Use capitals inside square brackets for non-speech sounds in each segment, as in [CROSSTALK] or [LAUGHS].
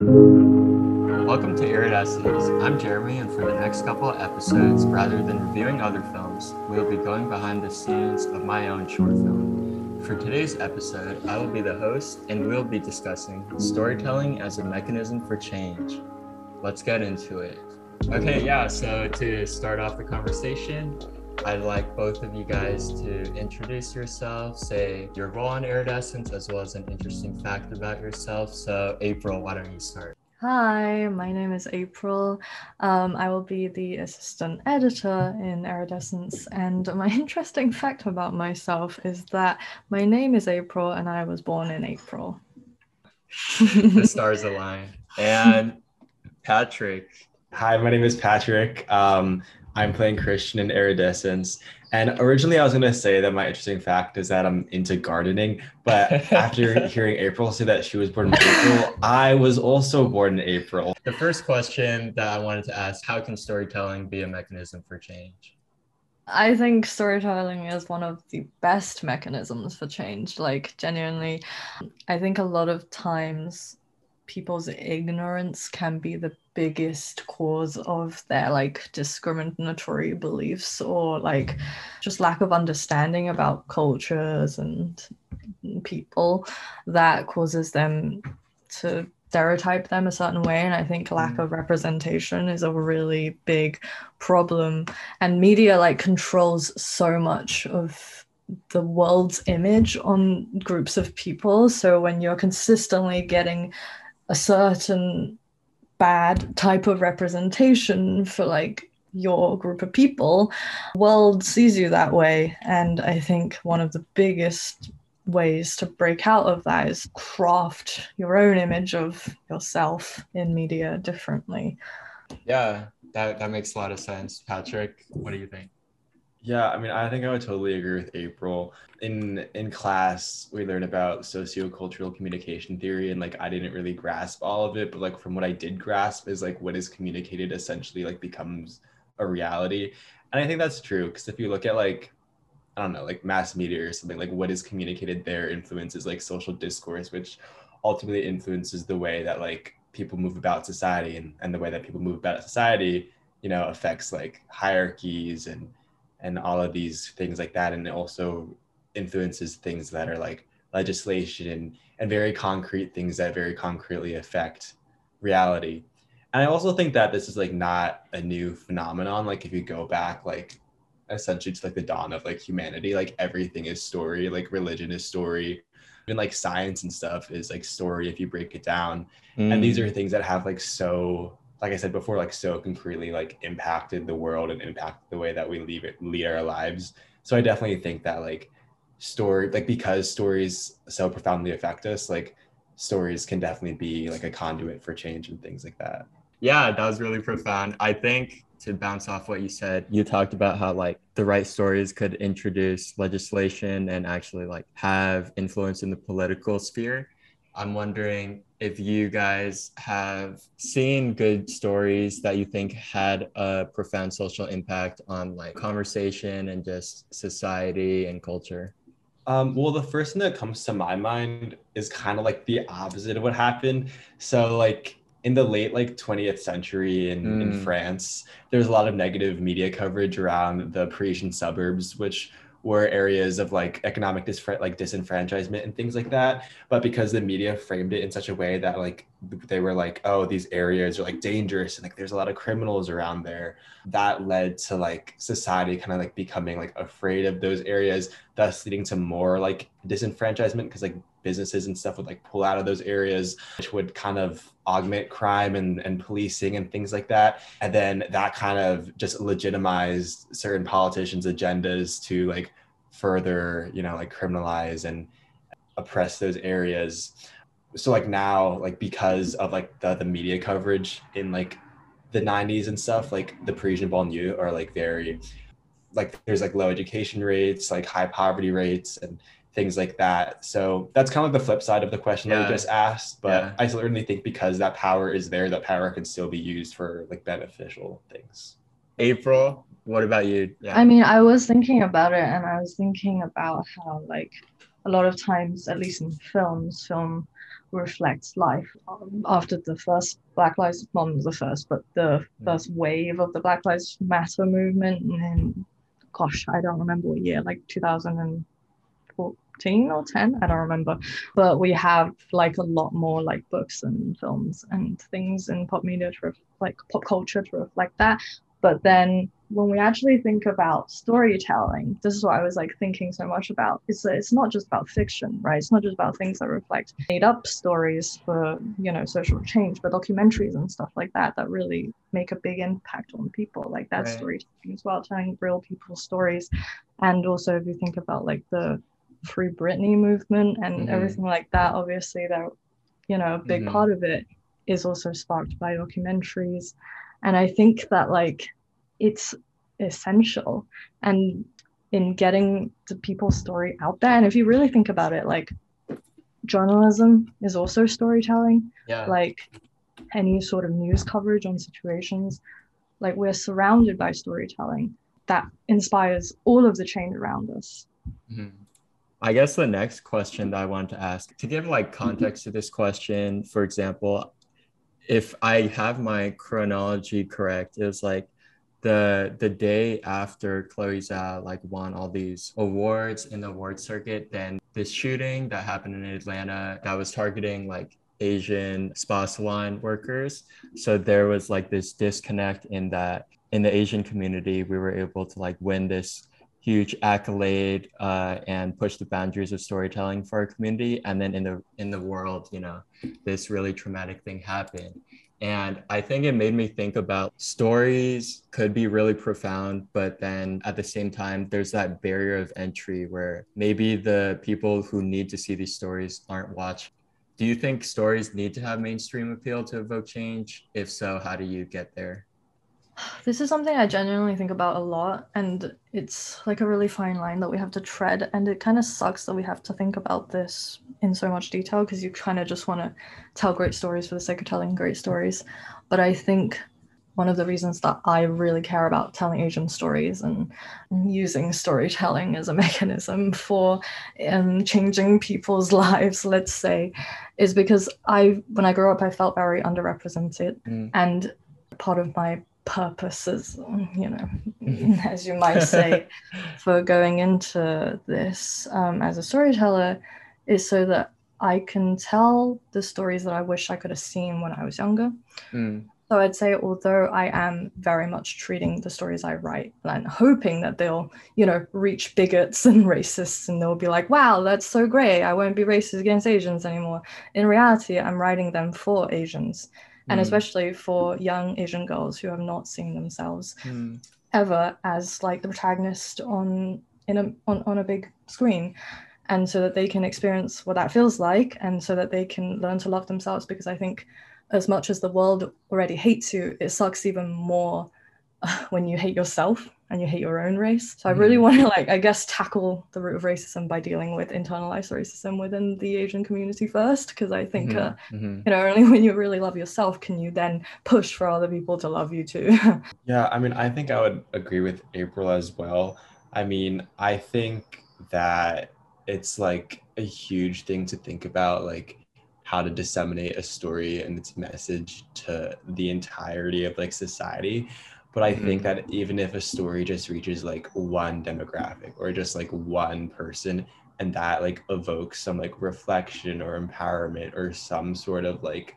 Welcome to Iridescence. I'm Jeremy, and for the next couple of episodes, rather than reviewing other films, we'll be going behind the scenes of my own short film. For today's episode, I will be the host, and we'll be discussing storytelling as a mechanism for change. Let's get into it. Okay, yeah, so to start off the conversation, I'd like both of you guys to introduce yourself, say your role in Iridescence, as well as an interesting fact about yourself. So, April, why don't you start? Hi, my name is April. Um, I will be the assistant editor in Iridescence. And my [LAUGHS] interesting fact about myself is that my name is April and I was born in April. the [LAUGHS] stars align. And Patrick. Hi, my name is Patrick. Um, I'm playing Christian in Iridescence. And originally, I was going to say that my interesting fact is that I'm into gardening. But [LAUGHS] after hearing April say that she was born in April, I was also born in April. The first question that I wanted to ask how can storytelling be a mechanism for change? I think storytelling is one of the best mechanisms for change. Like, genuinely, I think a lot of times people's ignorance can be the biggest cause of their like discriminatory beliefs or like just lack of understanding about cultures and people that causes them to stereotype them a certain way. And i think lack mm. of representation is a really big problem. And media like controls so much of the world's image on groups of people. So when you're consistently getting a certain bad type of representation for like your group of people. World sees you that way and i think one of the biggest ways to break out of that is craft your own image of yourself in media differently. Yeah that, that makes a lot of sense. Patrick what do you think yeah, I mean, I think I would totally agree with April. In in class, we learned about sociocultural communication theory, and like I didn't really grasp all of it, but like from what I did grasp is like what is communicated essentially like becomes a reality, and I think that's true because if you look at like I don't know, like mass media or something, like what is communicated there influences like social discourse, which ultimately influences the way that like people move about society and, and the way that people move about society, you know, affects like hierarchies and and all of these things like that and it also influences things that are like legislation and, and very concrete things that very concretely affect reality and i also think that this is like not a new phenomenon like if you go back like essentially to like the dawn of like humanity like everything is story like religion is story even like science and stuff is like story if you break it down mm. and these mm. are things that have like so like I said before, like so concretely like impacted the world and impacted the way that we leave it lead our lives. So I definitely think that like story like because stories so profoundly affect us, like stories can definitely be like a conduit for change and things like that. Yeah, that was really profound. I think to bounce off what you said, you talked about how like the right stories could introduce legislation and actually like have influence in the political sphere. I'm wondering if you guys have seen good stories that you think had a profound social impact on like conversation and just society and culture. Um, well, the first thing that comes to my mind is kind of like the opposite of what happened. So, like in the late like 20th century in, mm. in France, there's a lot of negative media coverage around the Parisian suburbs, which were areas of like economic dis- like disenfranchisement and things like that but because the media framed it in such a way that like they were like oh these areas are like dangerous and like there's a lot of criminals around there that led to like society kind of like becoming like afraid of those areas thus leading to more like disenfranchisement because like businesses and stuff would like pull out of those areas, which would kind of augment crime and, and policing and things like that. And then that kind of just legitimized certain politicians' agendas to like further, you know, like criminalize and oppress those areas. So like now, like because of like the, the media coverage in like the 90s and stuff, like the Parisian banlieue are like very like there's like low education rates, like high poverty rates and things like that. So that's kind of like the flip side of the question yeah. that we just asked. But yeah. I certainly think because that power is there, that power can still be used for like beneficial things. April, what about you? Yeah. I mean, I was thinking about it and I was thinking about how like a lot of times, at least in films, film reflects life um, after the first Black Lives not the first, but the first wave of the Black Lives Matter movement in gosh, I don't remember what year, like 2014 or 10, I don't remember. But we have like a lot more like books and films and things in pop media to ref- like pop culture to reflect that. But then when we actually think about storytelling, this is what I was like thinking so much about. Is that it's not just about fiction, right? It's not just about things that reflect made up stories for, you know, social change, but documentaries and stuff like that that really make a big impact on people. Like that Right. storytelling as well, telling real people's stories. And also if you think about like the Free Britney movement and Mhm. everything like that, obviously that you know, a big Mhm. part of it is also sparked by documentaries. And I think that like it's essential and in getting the people's story out there. And if you really think about it, like journalism is also storytelling, Yeah. like any sort of news coverage on situations, like we're surrounded by storytelling that inspires all of the change around us. Mhm. I guess the next question that I wanted to ask to give like context to this question, for example, if I have my chronology correct, it was like the the day after Chloe Zhao like won all these awards in the award circuit, then this shooting that happened in Atlanta that was targeting like Asian spa salon workers. So there was like this disconnect in that in the Asian community, we were able to like win this huge accolade uh, and push the boundaries of storytelling for our community. And then in the in the world, you know, this really traumatic thing happened. And I think it made me think about stories could be really profound, but then at the same time, there's that barrier of entry where maybe the people who need to see these stories aren't watching. Do you think stories need to have mainstream appeal to evoke change? If so, how do you get there? [SIGHS] This is something I genuinely think about a lot, and it's like a really fine line that we have to tread. And it kind of sucks that we have to think about this in so much detail because you kind of just want to tell great stories for the sake of telling great stories. But I think one of the reasons that I really care about telling Asian stories and using storytelling as a [LAUGHS] mechanism for um, changing people's [LAUGHS] lives, let's say, is because I, when I grew up, I felt very underrepresented, Mm. and part of my purposes, you know, as you might say, [LAUGHS] for going into this um, as a storyteller is so that I can tell the stories that I wish I could have seen when I was younger. Mm. So I'd say, although I am very much treating the stories I write and hoping that they'll, you know, reach bigots and [LAUGHS] racists and they'll be like, wow, that's so great. I won't be racist against Asians anymore. In reality, I'm writing them for Asians and Mm. especially for young Asian girls who have not seen themselves Mm. ever as like the protagonist on in a on, on a big screen and so that they can experience what that feels like and so that they can learn to love themselves because i think as much as the world already hates you it sucks even more [LAUGHS] when you hate yourself and you hate your own race so i really want to like i guess tackle the root of racism by dealing with internalized racism within the asian community first because i think uh, Mhm. Mhm. you know only [LAUGHS] when you really love yourself can you then push for other people to love you too [LAUGHS] Yeah, I mean, I think I would agree with April as well. I mean, I think that it's like a huge thing to think about, like how to disseminate a story and its message to the entirety of like society. But I think Mhm. that even if a story just reaches like one demographic or just like one person, and that like evokes some like reflection or empowerment or some sort of like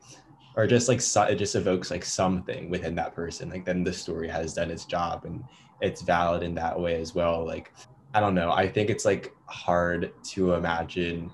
or just like so, it just evokes like something within that person like then the story has done its job and it's valid in that way as well like i don't know i think it's like hard to imagine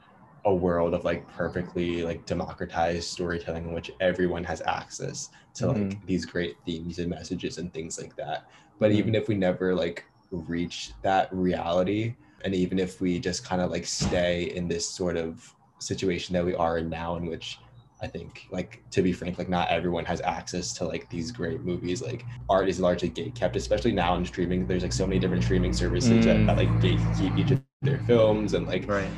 a world of like perfectly like democratized storytelling in which everyone has access to like these great themes and messages and things like that but Mhm. even if we never like reach that reality and even if we just kind of like stay in this sort of situation that we are in now in which I think, like to be frank, like not everyone has access to like these great movies. Like art is largely gate kept, especially now in streaming. There's like so many different streaming services that, Mm. that like gatekeep each of their films, and like Right.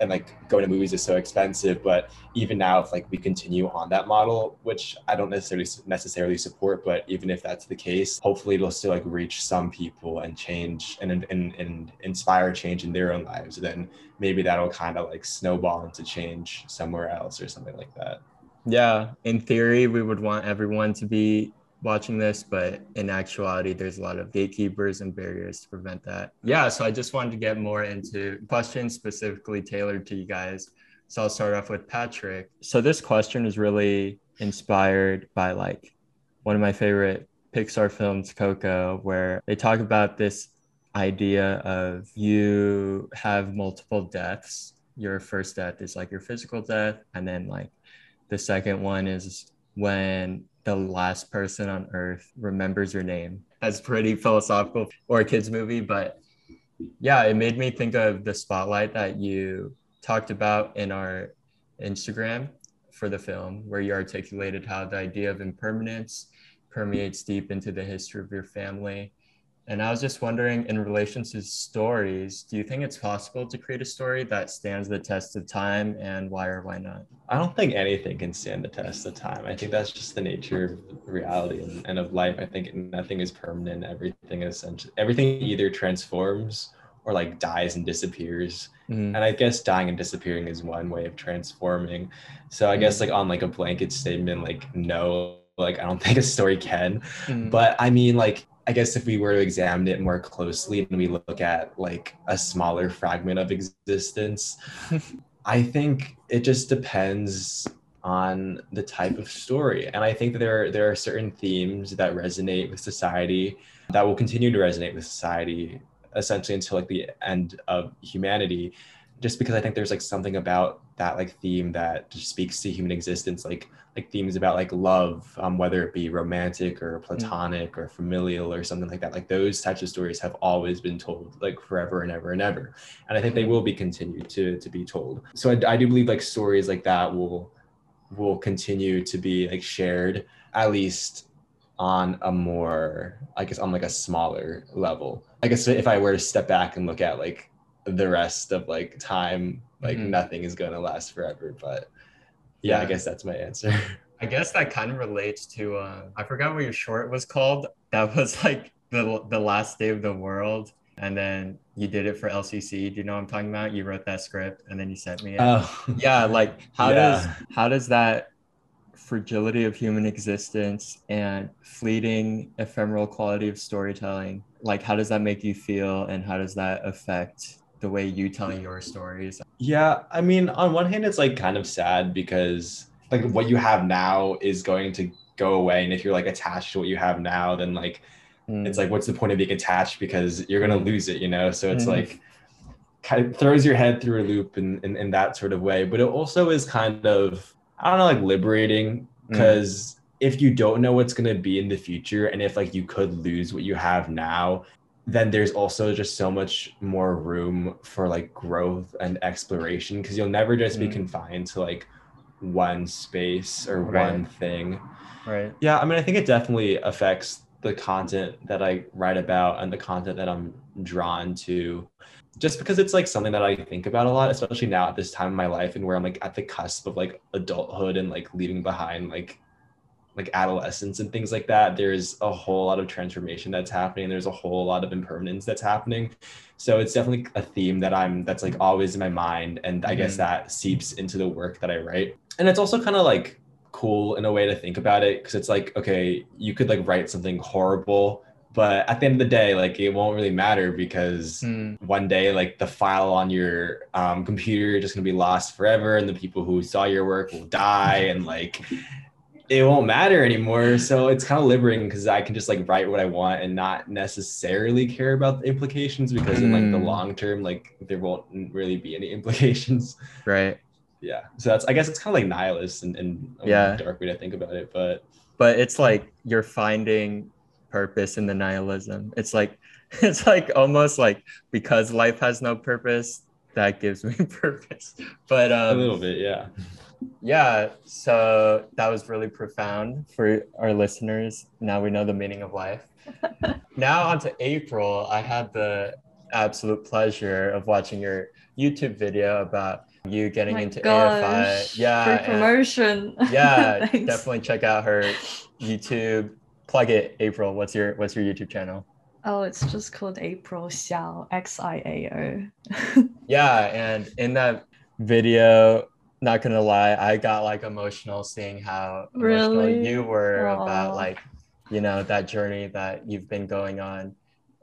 And like going to movies is so expensive but even now if like we continue on that model which i don't necessarily necessarily support but even if that's the case hopefully it'll still like reach some people and change and and, and inspire change in their own lives then maybe that'll kind of like snowball into change somewhere else or something like that. Yeah in theory we would want everyone to be watching this, but in actuality, there's a lot of gatekeepers and barriers to prevent that. Yeah, so I just wanted to get more into questions specifically tailored to you guys. So I'll start off with Patrick. So this question is really inspired by like one of my favorite Pixar films, Coco, where they talk about this idea of you have multiple deaths. Your first death is like your physical death, and then like the second one is when the last person on earth remembers your name. That's pretty philosophical or a kids movie, but yeah, it made me think of the spotlight that you talked about in our Instagram for the film, where you articulated how the idea of impermanence permeates deep into the history of your family and I was just wondering, in relation to stories, do you think it's possible to create a story that stands the test of time, and why or why not? I don't think anything can stand the test of time. I think that's just the nature of reality and, and of life. I think nothing is permanent. Everything is everything either transforms or like dies and disappears. Mm. And I guess dying and disappearing is one way of transforming. So I mm. guess like on like a blanket statement, like no, like I don't [LAUGHS] think a story can. Mm. But I mean, like I guess if we were to examine it more closely and we look at like a smaller fragment of existence, [LAUGHS] I think it just depends on the type of story. And I think that there are, there are certain themes that resonate with society that will continue to resonate with society essentially until like the end of humanity just because I think there's like something about that like theme that just speaks to human existence, like like themes about like love, um, whether it be romantic or platonic mm. or familial or something like that. Like those types of stories have always been told like forever and ever and ever, and I think they will be continued to to be told. So I, I do believe like stories like that will will continue to be like shared at least on a more I guess on like a smaller level. I guess if I were to step back and look at like the rest of like time like mm-hmm. nothing is going to last forever but yeah, yeah, i guess that's my answer i guess that kind of relates to uh, i forgot what your short was called that was like the, the last day of the world and then you did it for lcc do you know what i'm talking about you wrote that script and then you sent me it oh. yeah like how yeah. does how does that fragility of human existence and fleeting ephemeral quality of storytelling like how does that make you feel and how does that affect the way you tell your stories. Yeah, I mean, on one hand, it's like kind of sad because like what you have now is going to go away, and if you're like attached to what you have now, then like mm. it's like what's the point of being attached because you're gonna lose it, you know? So it's mm. like kind of throws your head through a loop in, in, in that sort of way, but it also is kind of I don't know, like liberating because. Mm. If you don't know what's going to be in the future, and if like you could lose what you have now, then there's also just so much more room for like growth and exploration because you'll never just mm. be confined to like one space or right. one thing. Right. Yeah, I mean I think it definitely affects the content that I write about and the content that I'm drawn to just because it's like something that I think about a lot, especially now at this time in my life and where I'm like at the cusp of like adulthood and like leaving behind like like adolescence and things like that there's a whole lot of transformation that's happening there's a whole lot of impermanence that's happening so it's definitely a theme that i'm that's like always in my mind and i mm-hmm. guess that seeps into the work that i write and it's also kind of like cool in a way to think about it because it's like okay you could like write something horrible but at the end of the day like it won't really matter because mm. one day like the file on your um, computer is just going to be lost forever and the people who saw your work will die and like it won't matter anymore. So it's kind of liberating because I can just like write what I want and not necessarily care about the implications because mm. in like the hmm. long term, like there won't really be any implications. Right. Yeah. So that's I guess it's kind of like nihilist and, and yeah, dark way to think about it. But but it's like you're finding purpose in the nihilism. It's like [LAUGHS] it's like almost like because life has no purpose, that gives me [LAUGHS] purpose. But um a little bit, yeah yeah, so that was really profound for our listeners. Now we know the meaning of life. [LAUGHS] now on to April. I had the absolute pleasure of watching your YouTube video about you getting into gosh, AFI. Yeah. promotion. yeah, [LAUGHS] definitely check out her YouTube. Plug it, April. What's your what's your YouTube channel? Oh, it's just called April Xiao X I A O. Yeah, and in that video, not gonna lie, I got like emotional seeing how emotional Really? you were Aw. about like, you know, that journey that you've been going on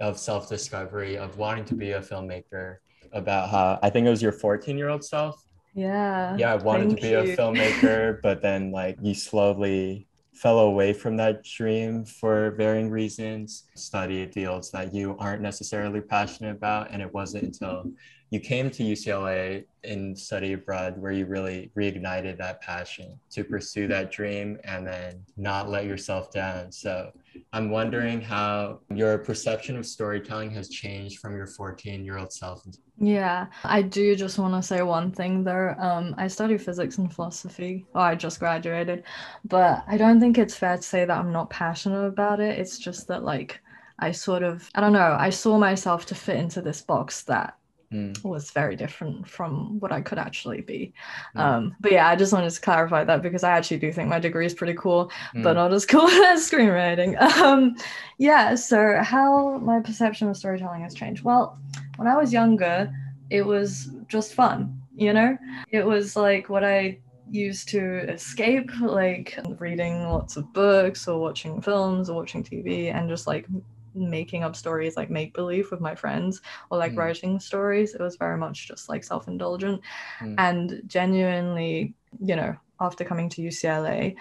of self-discovery, of wanting to be a filmmaker, about how I think it was your 14-year-old self. Yeah. Yeah, I wanted to be you. a filmmaker, [LAUGHS] but then like you slowly fell away from that dream for varying reasons, studied fields that you aren't necessarily passionate about. And it wasn't until you came to UCLA and study abroad where you really reignited that passion to pursue that dream and then not let yourself down. So I'm wondering how your perception of storytelling has changed from your 14 year old self. Yeah, I do just want to say one thing though. Um, I study physics and philosophy. Well, I just graduated, but I don't think it's fair to say that I'm not passionate about it. It's just that like I sort of, I don't know, I saw myself to fit into this box that Mm, was very different from what I could actually be. Mm. Um, but yeah, I just wanted to clarify that because I actually do think my degree is pretty cool, but mm, not as [LAUGHS] cool as screenwriting. Um, yeah, so how my perception of storytelling has changed. Well, when I was younger, it was just fun, you know? It was like what I used to escape, like reading lots of books or watching films or watching TV and just like making up stories like make believe with my friends or like Mm. writing stories. It was very much just like self indulgent. Mm. And genuinely, you know, after coming to UCLA,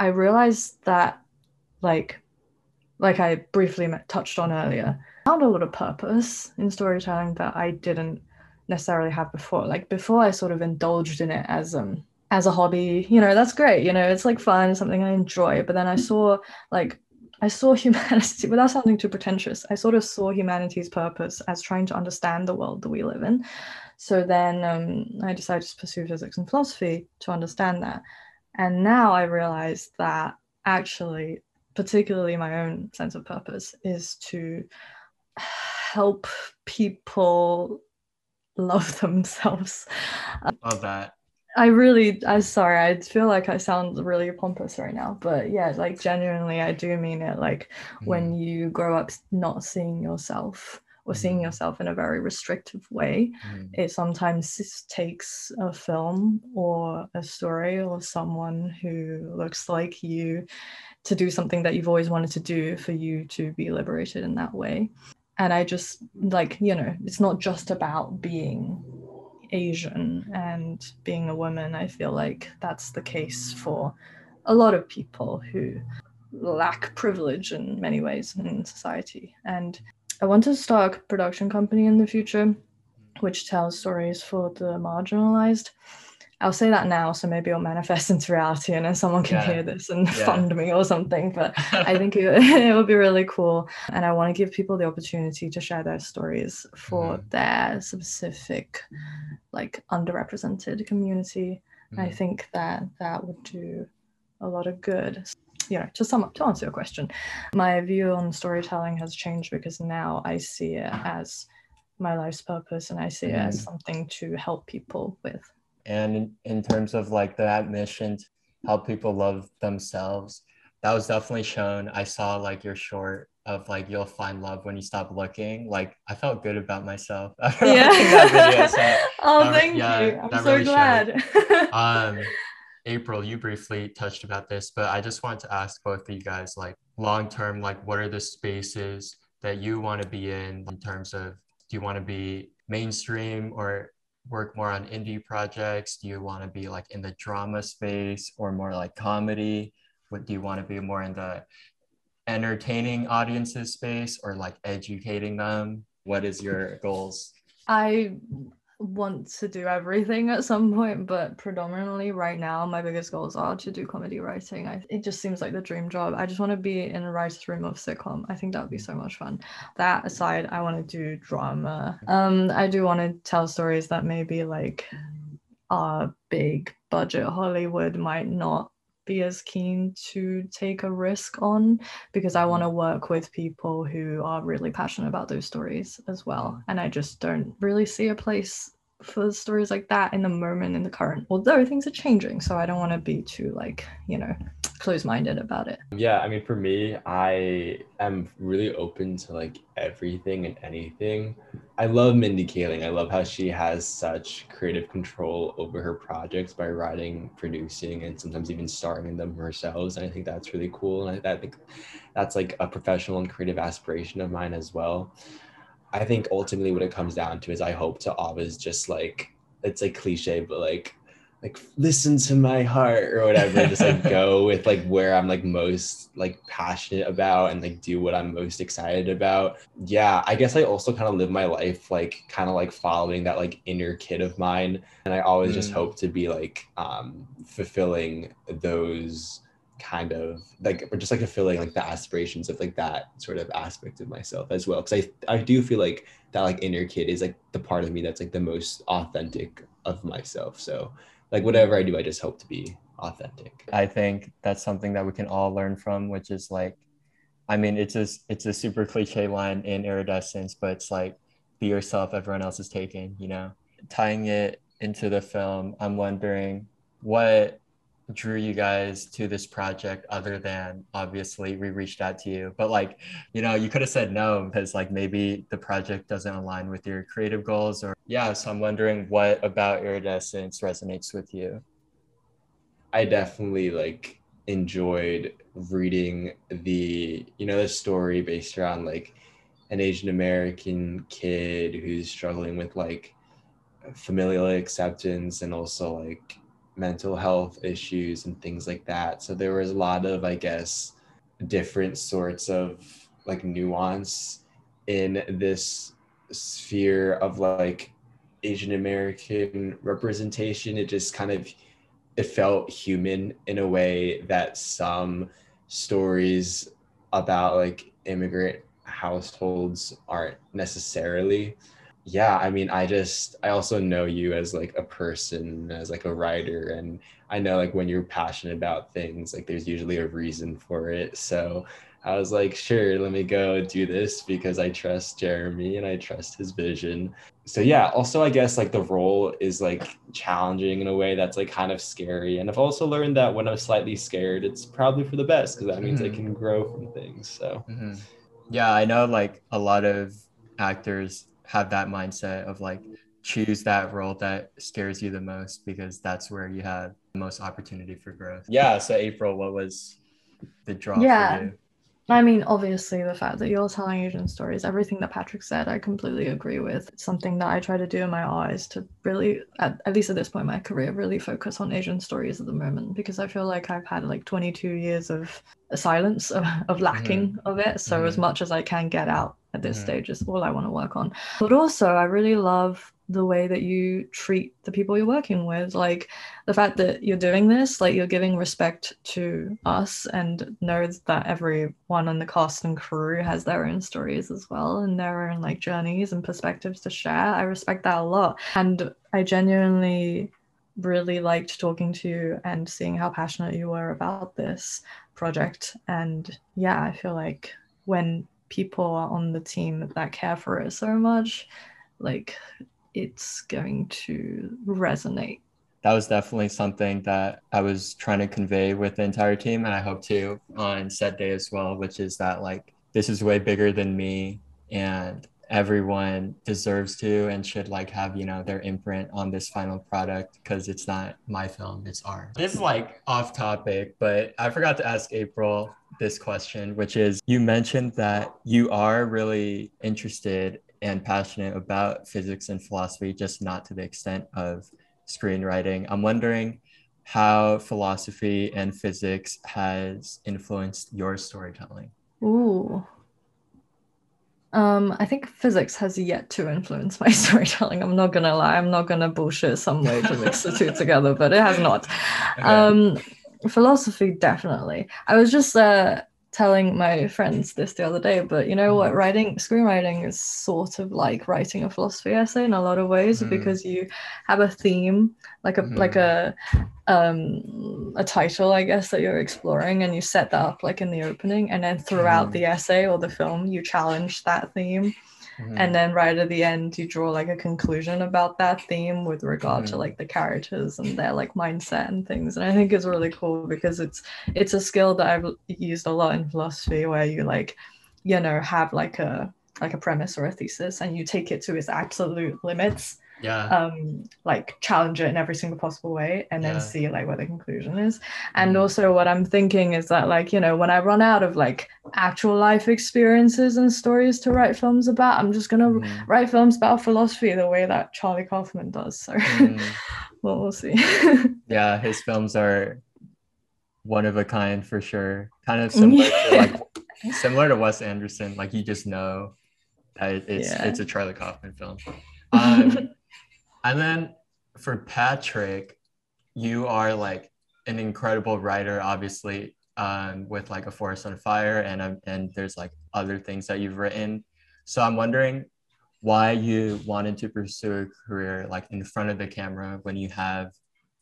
I realized that, like, like I briefly touched on earlier, I found a lot of purpose in storytelling that I didn't necessarily have before. Like before, I sort of indulged in it as um as a hobby. You know, that's great. You know, it's like fun, something I enjoy. But then I saw like I saw humanity [LAUGHS] without sounding too pretentious. I sort of saw humanity's purpose as trying to understand the world that we live in. So then um, I decided to pursue physics and philosophy to understand that. And now I realize that actually, particularly my own sense of purpose is to help people love [LAUGHS] themselves. Love that. I really, I'm sorry, I feel like I sound really pompous right now, but yeah, like genuinely, I do mean it. Like when you grow up not seeing yourself or seeing Mhm. yourself in a very restrictive way, Mm, it sometimes takes a film or a story or someone who looks like you to do something that you've always wanted to do for you to be liberated in that way. And I just like, you know, it's not just about being Asian mm. and being a woman. I feel like that's the case for a lot of people who lack privilege in many ways in society. And I want to start a production company in the future mm. which tells stories for the marginalized. I'll say that now, so maybe it'll manifest [LAUGHS] into reality and then someone can Yeah. hear this and Yeah. fund me or something. But I [LAUGHS] think it, [LAUGHS] it would be really cool. And I want to give people the opportunity to share their stories for Mhm. their specific, like, underrepresented community. I Mhm. think that that would do a lot of good. You know, to sum up, to answer your question, my view on storytelling has changed because now I see it as my life's purpose and I see it as something to help people with. And in, in terms of like that mission to help people love themselves that was definitely shown. I saw like your short of like you'll find love when you stop looking. Like i felt good about myself. After watching video so [LAUGHS] oh, that- thank yeah, you. I'm so really glad. [LAUGHS] um april you briefly touched about this but i just wanted to ask both of you guys like long term like what are the spaces that you want to be in in terms of do you want to be mainstream or work more on indie projects? Do you want to be like in the drama space or more like comedy? What do you want to be more in the entertaining audiences space or like educating them? What is your goals? I want to do everything at some point, but predominantly right now, my biggest goals are to do comedy writing. I, it just seems like the dream job. I just want to be in a writer's room of sitcom. I think that would be so much fun. That aside, I want to do drama. Um, I do want to tell stories that maybe like our big budget Hollywood might not be as keen to take a risk on because I mm-hmm. want to work with people who are really passionate about those stories as well. And I just don't really see a place for stories like that in the moment in the current although things are changing so i don't want to be too like you know close-minded about it. Yeah i mean for me i am really open to like everything and anything. I love mindy kaling. I love how she has such creative control over her projects by writing producing and sometimes even starring in them herself and i think that's really cool and I, I think that's like a professional and creative aspiration of mine as well I think ultimately what it comes down to is I hope to always just like it's like cliche, but like like listen to my heart or whatever. just like go [LAUGHS] with like where I'm like most like passionate about and like do what I'm most excited about. Yeah, I guess I also kind of live my life like kind of like following that like inner kid of mine. And I always mm. just hope to be like um fulfilling those kind of like or just like fulfilling like the aspirations of like that sort of aspect of myself as well. Because i i do feel like that like inner kid is like the part of me that's like the most authentic of myself. So like whatever i do i just hope to be authentic. I think that's something that we can all learn from which is like i mean it's a it's a super cliche line in iridescence but it's like be yourself everyone else is taking you know? Tying it into the film i'm wondering what drew you guys to this project other than obviously we reached out to you. But like you know you could have said no because like maybe the project doesn't align with your creative goals or yeah so i'm wondering what about iridescence resonates with you? I definitely like enjoyed reading the you know the story based around like an asian american kid who's struggling with like familial acceptance and also like mental health issues and things like that. So there was a lot of, I guess, different sorts of like nuance in this sphere of like Asian American representation. It just kind of it felt human in a way that some stories about like immigrant households aren't necessarily yeah i mean i just i also know you as like a person as like a writer and i know like when you're passionate about things like there's usually a reason for it so i was like sure let me go do this because i trust jeremy and i trust his vision so yeah also i guess like the role is like challenging in a way that's like kind of scary and i've also learned that when i'm slightly scared it's probably for the best because that means mm-hmm. i can grow from things so mm-hmm. yeah i know like a lot of actors have that mindset of like choose that role that scares you the most because that's where you have the most opportunity for growth. Yeah. So April, what was the draw yeah. for you? I mean, obviously, the fact that you're telling Asian stories, everything that Patrick said, I completely agree with. It's something that I try to do in my eyes to really, at, at least at this point in my career, really focus on Asian stories at the moment because I feel like I've had like 22 years of silence, of, of lacking mm-hmm. of it. So, mm-hmm. as much as I can get out at this mm-hmm. stage is all I want to work on. But also, I really love the way that you treat the people you're working with. Like the fact that you're doing this, like you're giving respect to us and knows that everyone on the cast and crew has their own stories as well and their own like journeys and perspectives to share. I respect that a lot. And I genuinely really liked talking to you and seeing how passionate you were about this project. And yeah, I feel like when people are on the team that care for it so much, like it's going to resonate. That was definitely something that I was trying to convey with the entire team, and I hope to on set day as well, which is that like this is way bigger than me, and everyone deserves to and should like have you know their imprint on this final product because it's not my film it's ours. This is like off topic but i forgot to ask april this question which is you mentioned that you are really interested and passionate about physics and philosophy just not to the extent of screenwriting. I'm wondering how philosophy and physics has influenced your storytelling. Ooh um, I think physics has yet to influence my [LAUGHS] storytelling. I'm not gonna lie. I'm not gonna bullshit some way to mix the two [LAUGHS] together, but it has not. Okay. Um, philosophy definitely. I was just uh, telling my friends this the other day, but you know what? Mm-hmm. Writing screenwriting is sort of like writing a philosophy essay in a lot of ways mm. because you have a theme, like a mm. like a um a title, I guess, that you're exploring, and you set that up like in the opening, and then throughout mm. the essay or the film, you challenge that theme. Mhm. and then right at the end you draw like a conclusion about that theme with regard to Mhm. like the characters and their like mindset and things and i think it's really cool because it's it's a skill that i've used a lot in philosophy where you like you know have like a like a premise or a thesis and you take it to its absolute limits Yeah. um like challenge it in every single possible way and then Yeah. see like what the conclusion is and Mhm. also what i'm thinking is that like you know when i run out of like actual life experiences and stories to write films about i'm just gonna Mhm. write films about philosophy the way that charlie kaufman does so [LAUGHS] Mm. well we'll see [LAUGHS] yeah, his films are one of a kind for sure. Kind of [LAUGHS] similar to like similar to Wes Anderson. Like you just know that it's Yeah. it's a Charlie Kaufman film. Um, and then for Patrick, you are like an incredible writer, obviously, um, with like a Forest on Fire, and um, and there's like other things that you've written. So I'm wondering why you wanted to pursue a career like in front of the camera when you have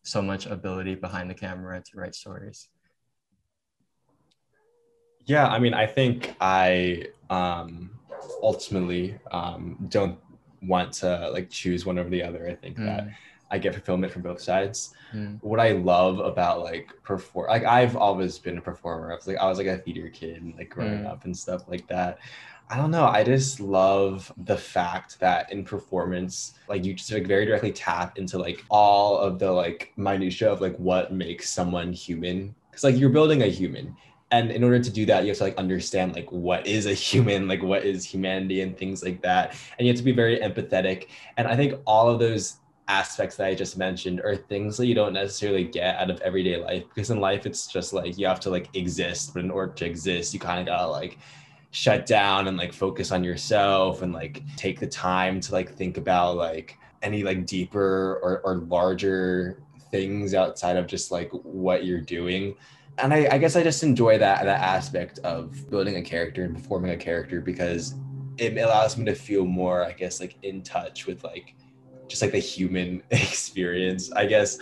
so much ability behind the camera to write stories. Yeah, I mean, I think I um, ultimately um, don't want to like choose one over the other. I think that I get fulfillment from both sides. Mm. What I love about like perform, like I've always been a performer. I was like I was like a theater kid, like growing Mm. up and stuff like that. I don't know. I just love the fact that in performance, like you just like very directly tap into like all of the like minutia of like what makes someone human. Because like you're building a human, and in order to do that, you have to like understand like what is a human, like what is humanity and things like that. And you have to be very empathetic. And I think all of those aspects that I just mentioned are things that you don't necessarily get out of everyday life. Because in life, it's just like you have to like exist, but in order to exist, you kind of gotta like shut down and like focus on yourself and like take the time to like think about like any like deeper or, or larger things outside of just like what you're doing and I, I guess i just enjoy that that aspect of building a character and performing a character because it allows me to feel more i guess like in touch with like just like the human [LAUGHS] experience i guess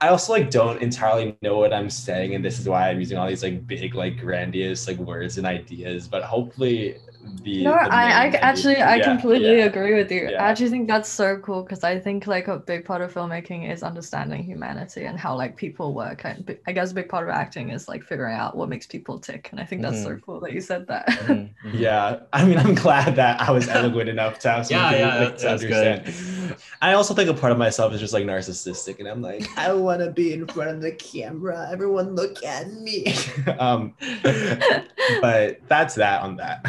I also like don't entirely know what I'm saying, and this is why I'm using all these like big, like grandiose like words and ideas. But hopefully, the no the I, I actually i yeah, completely yeah. agree with you Yeah. i actually think that's so cool because i think like a big part of filmmaking is understanding humanity and how like people work and i guess a big part of acting is like figuring out what makes people tick and i think that's so Mhm. cool that you said that Mhm, [LAUGHS] mhm. Yeah, I mean, I'm glad that I was eloquent enough to have some [LAUGHS] Yeah, yeah, like, that- to that good. understand. I also think a part of myself is just like narcissistic, and I'm like, I want to be in front of the camera. Everyone look at me. [LAUGHS] um, but that's that on that.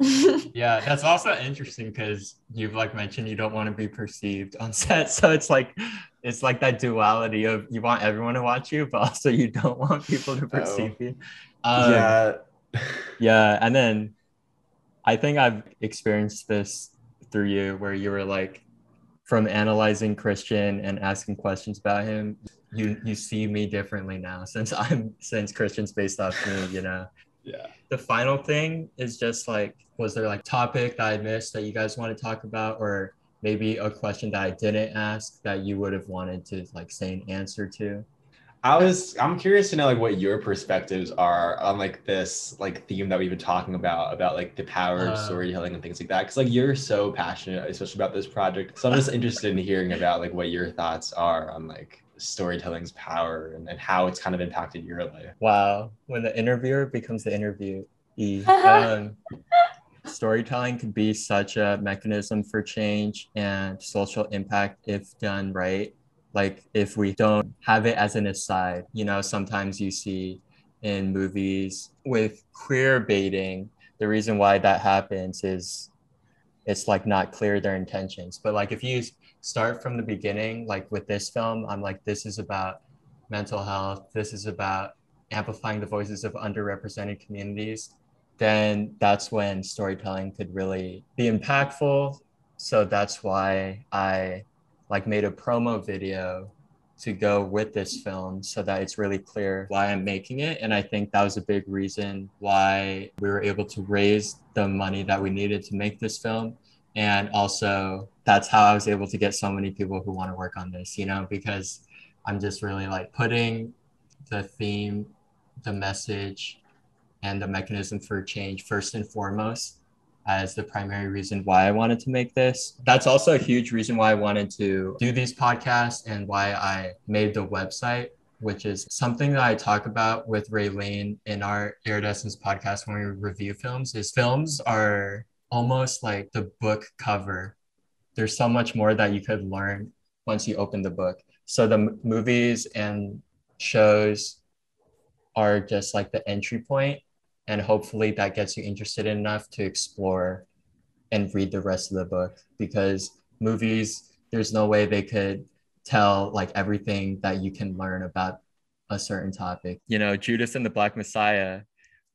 [LAUGHS] Yeah, that's also interesting because you've like mentioned you don't want to be perceived on set. [LAUGHS] So it's like it's like that duality of you want everyone to watch you, but also you don't want people to perceive you. Um, yeah. [LAUGHS] Yeah, and then I think I've experienced this through you where you were like from analyzing Christian and asking questions about him, you you see me differently now since I'm since Christian's based off me, you know. Yeah. The final thing is just like was there like topic that I missed that you guys want to talk about or maybe a question that I didn't ask that you would have wanted to like say an answer to? I was I'm curious to know like what your perspectives are on like this like theme that we've been talking about about like the power of Uh. storytelling and things like that because like you're so passionate especially about this project so I'm just interested in hearing about like what your thoughts are on like storytelling's power and, and how it's kind of impacted your life. Wow, when the interviewer becomes the interviewee. [LAUGHS] Um, storytelling could be such a mechanism for change and social impact if done right. Like if we don't have it as an aside, you know, sometimes you see in movies with queer baiting, the reason why that happens is it's like not clear their intentions. But like if you start from the beginning, like with this film, I'm like, this is about mental health, this is about amplifying the voices of underrepresented communities, then that's when storytelling could really be impactful. So that's why I like made a promo video to go with this film so that it's really clear why I'm making it. And I think that was a big reason why we were able to raise the money that we needed to make this film. And also, that's how I was able to get so many people who want to work on this, you know, because I'm just really like putting the theme, the message, and the mechanism for change first and foremost. as the primary reason why I wanted to make this. That's also a huge reason why I wanted to do these podcasts and why I made the website, which is something that I talk about with Raylene in our Iridescence podcast when we review films is films are almost like the book cover. There's so much more that you could learn once you open the book. So the m- movies and shows are just like the entry point and hopefully that gets you interested enough to explore and read the rest of the book because movies there's no way they could tell like everything that you can learn about a certain topic you know judas and the black messiah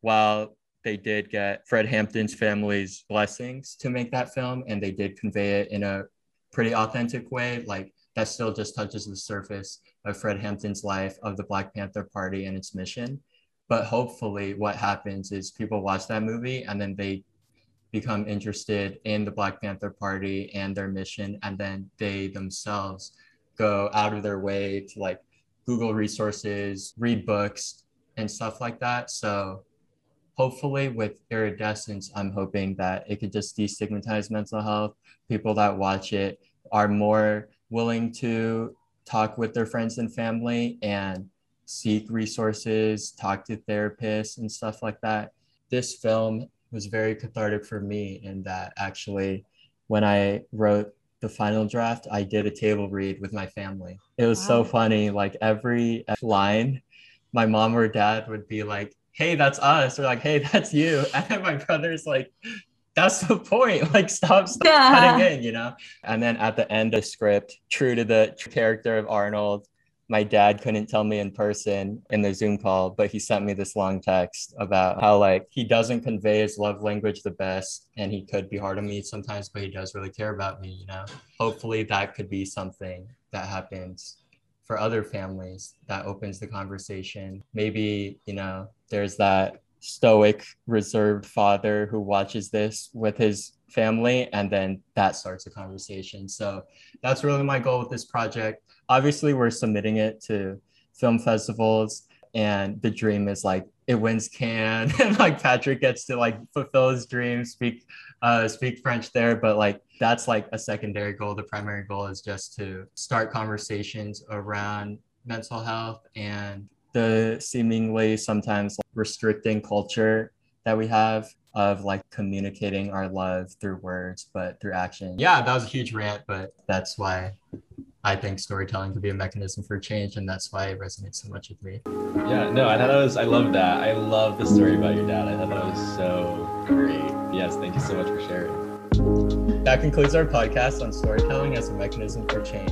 while they did get fred hampton's family's blessings to make that film and they did convey it in a pretty authentic way. Like that still just touches the surface of fred hampton's life of the black panther party and its mission. But hopefully what happens is people watch that movie and then they become interested in the black panther party and their mission and then they themselves go out of their way to like google resources read books and stuff like that. So hopefully with iridescence i'm hoping that it could just destigmatize mental health people that watch it are more willing to talk with their friends and family and seek resources, talk to therapists, and stuff like that. This film was very cathartic for me in that actually, when I wrote the final draft, I did a table read with my family. It was wow. so funny. Like every line, my mom or dad would be like, Hey, that's us, or like, Hey, [LAUGHS] that's you. And my brother's like, that's the point. [LAUGHS] Like, stop, stop yeah. cutting in, you know? And then at the end of the script, true to the character of Arnold, my dad couldn't tell me in person in the Zoom call, but he sent me this long text about how like he doesn't convey his love language the best and he could be hard on me sometimes, but he does really care about me, you know. Hopefully that could be something that happens for other families that opens the conversation. Maybe, you know, there's that stoic, reserved father who watches this with his family and then that starts a conversation. So that's really my goal with this project obviously we're submitting it to film festivals and the dream is like it wins Cannes [LAUGHS] and like Patrick gets to like fulfill his dream, speak uh, speak French there, but like that's like a secondary goal. The primary goal is just to start conversations around mental health and the seemingly sometimes like, restricting culture that we have of like communicating our love through words but through action. Yeah, that was a huge rant, but that's why I think storytelling could be a mechanism for change, and that's why it resonates so much with me. Yeah, no, I thought that was, I love that. I love the story about your dad. I thought that was so great. Yes, thank you so much for sharing. That concludes our podcast on storytelling as a mechanism for change.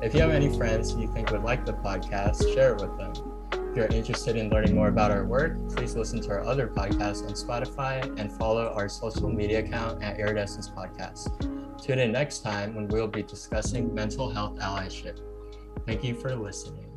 If you have any friends you think would like the podcast, share it with them. If you're interested in learning more about our work, please listen to our other podcasts on Spotify and follow our social media account at Iridescence Podcast. Tune in next time when we'll be discussing mental health allyship. Thank you for listening.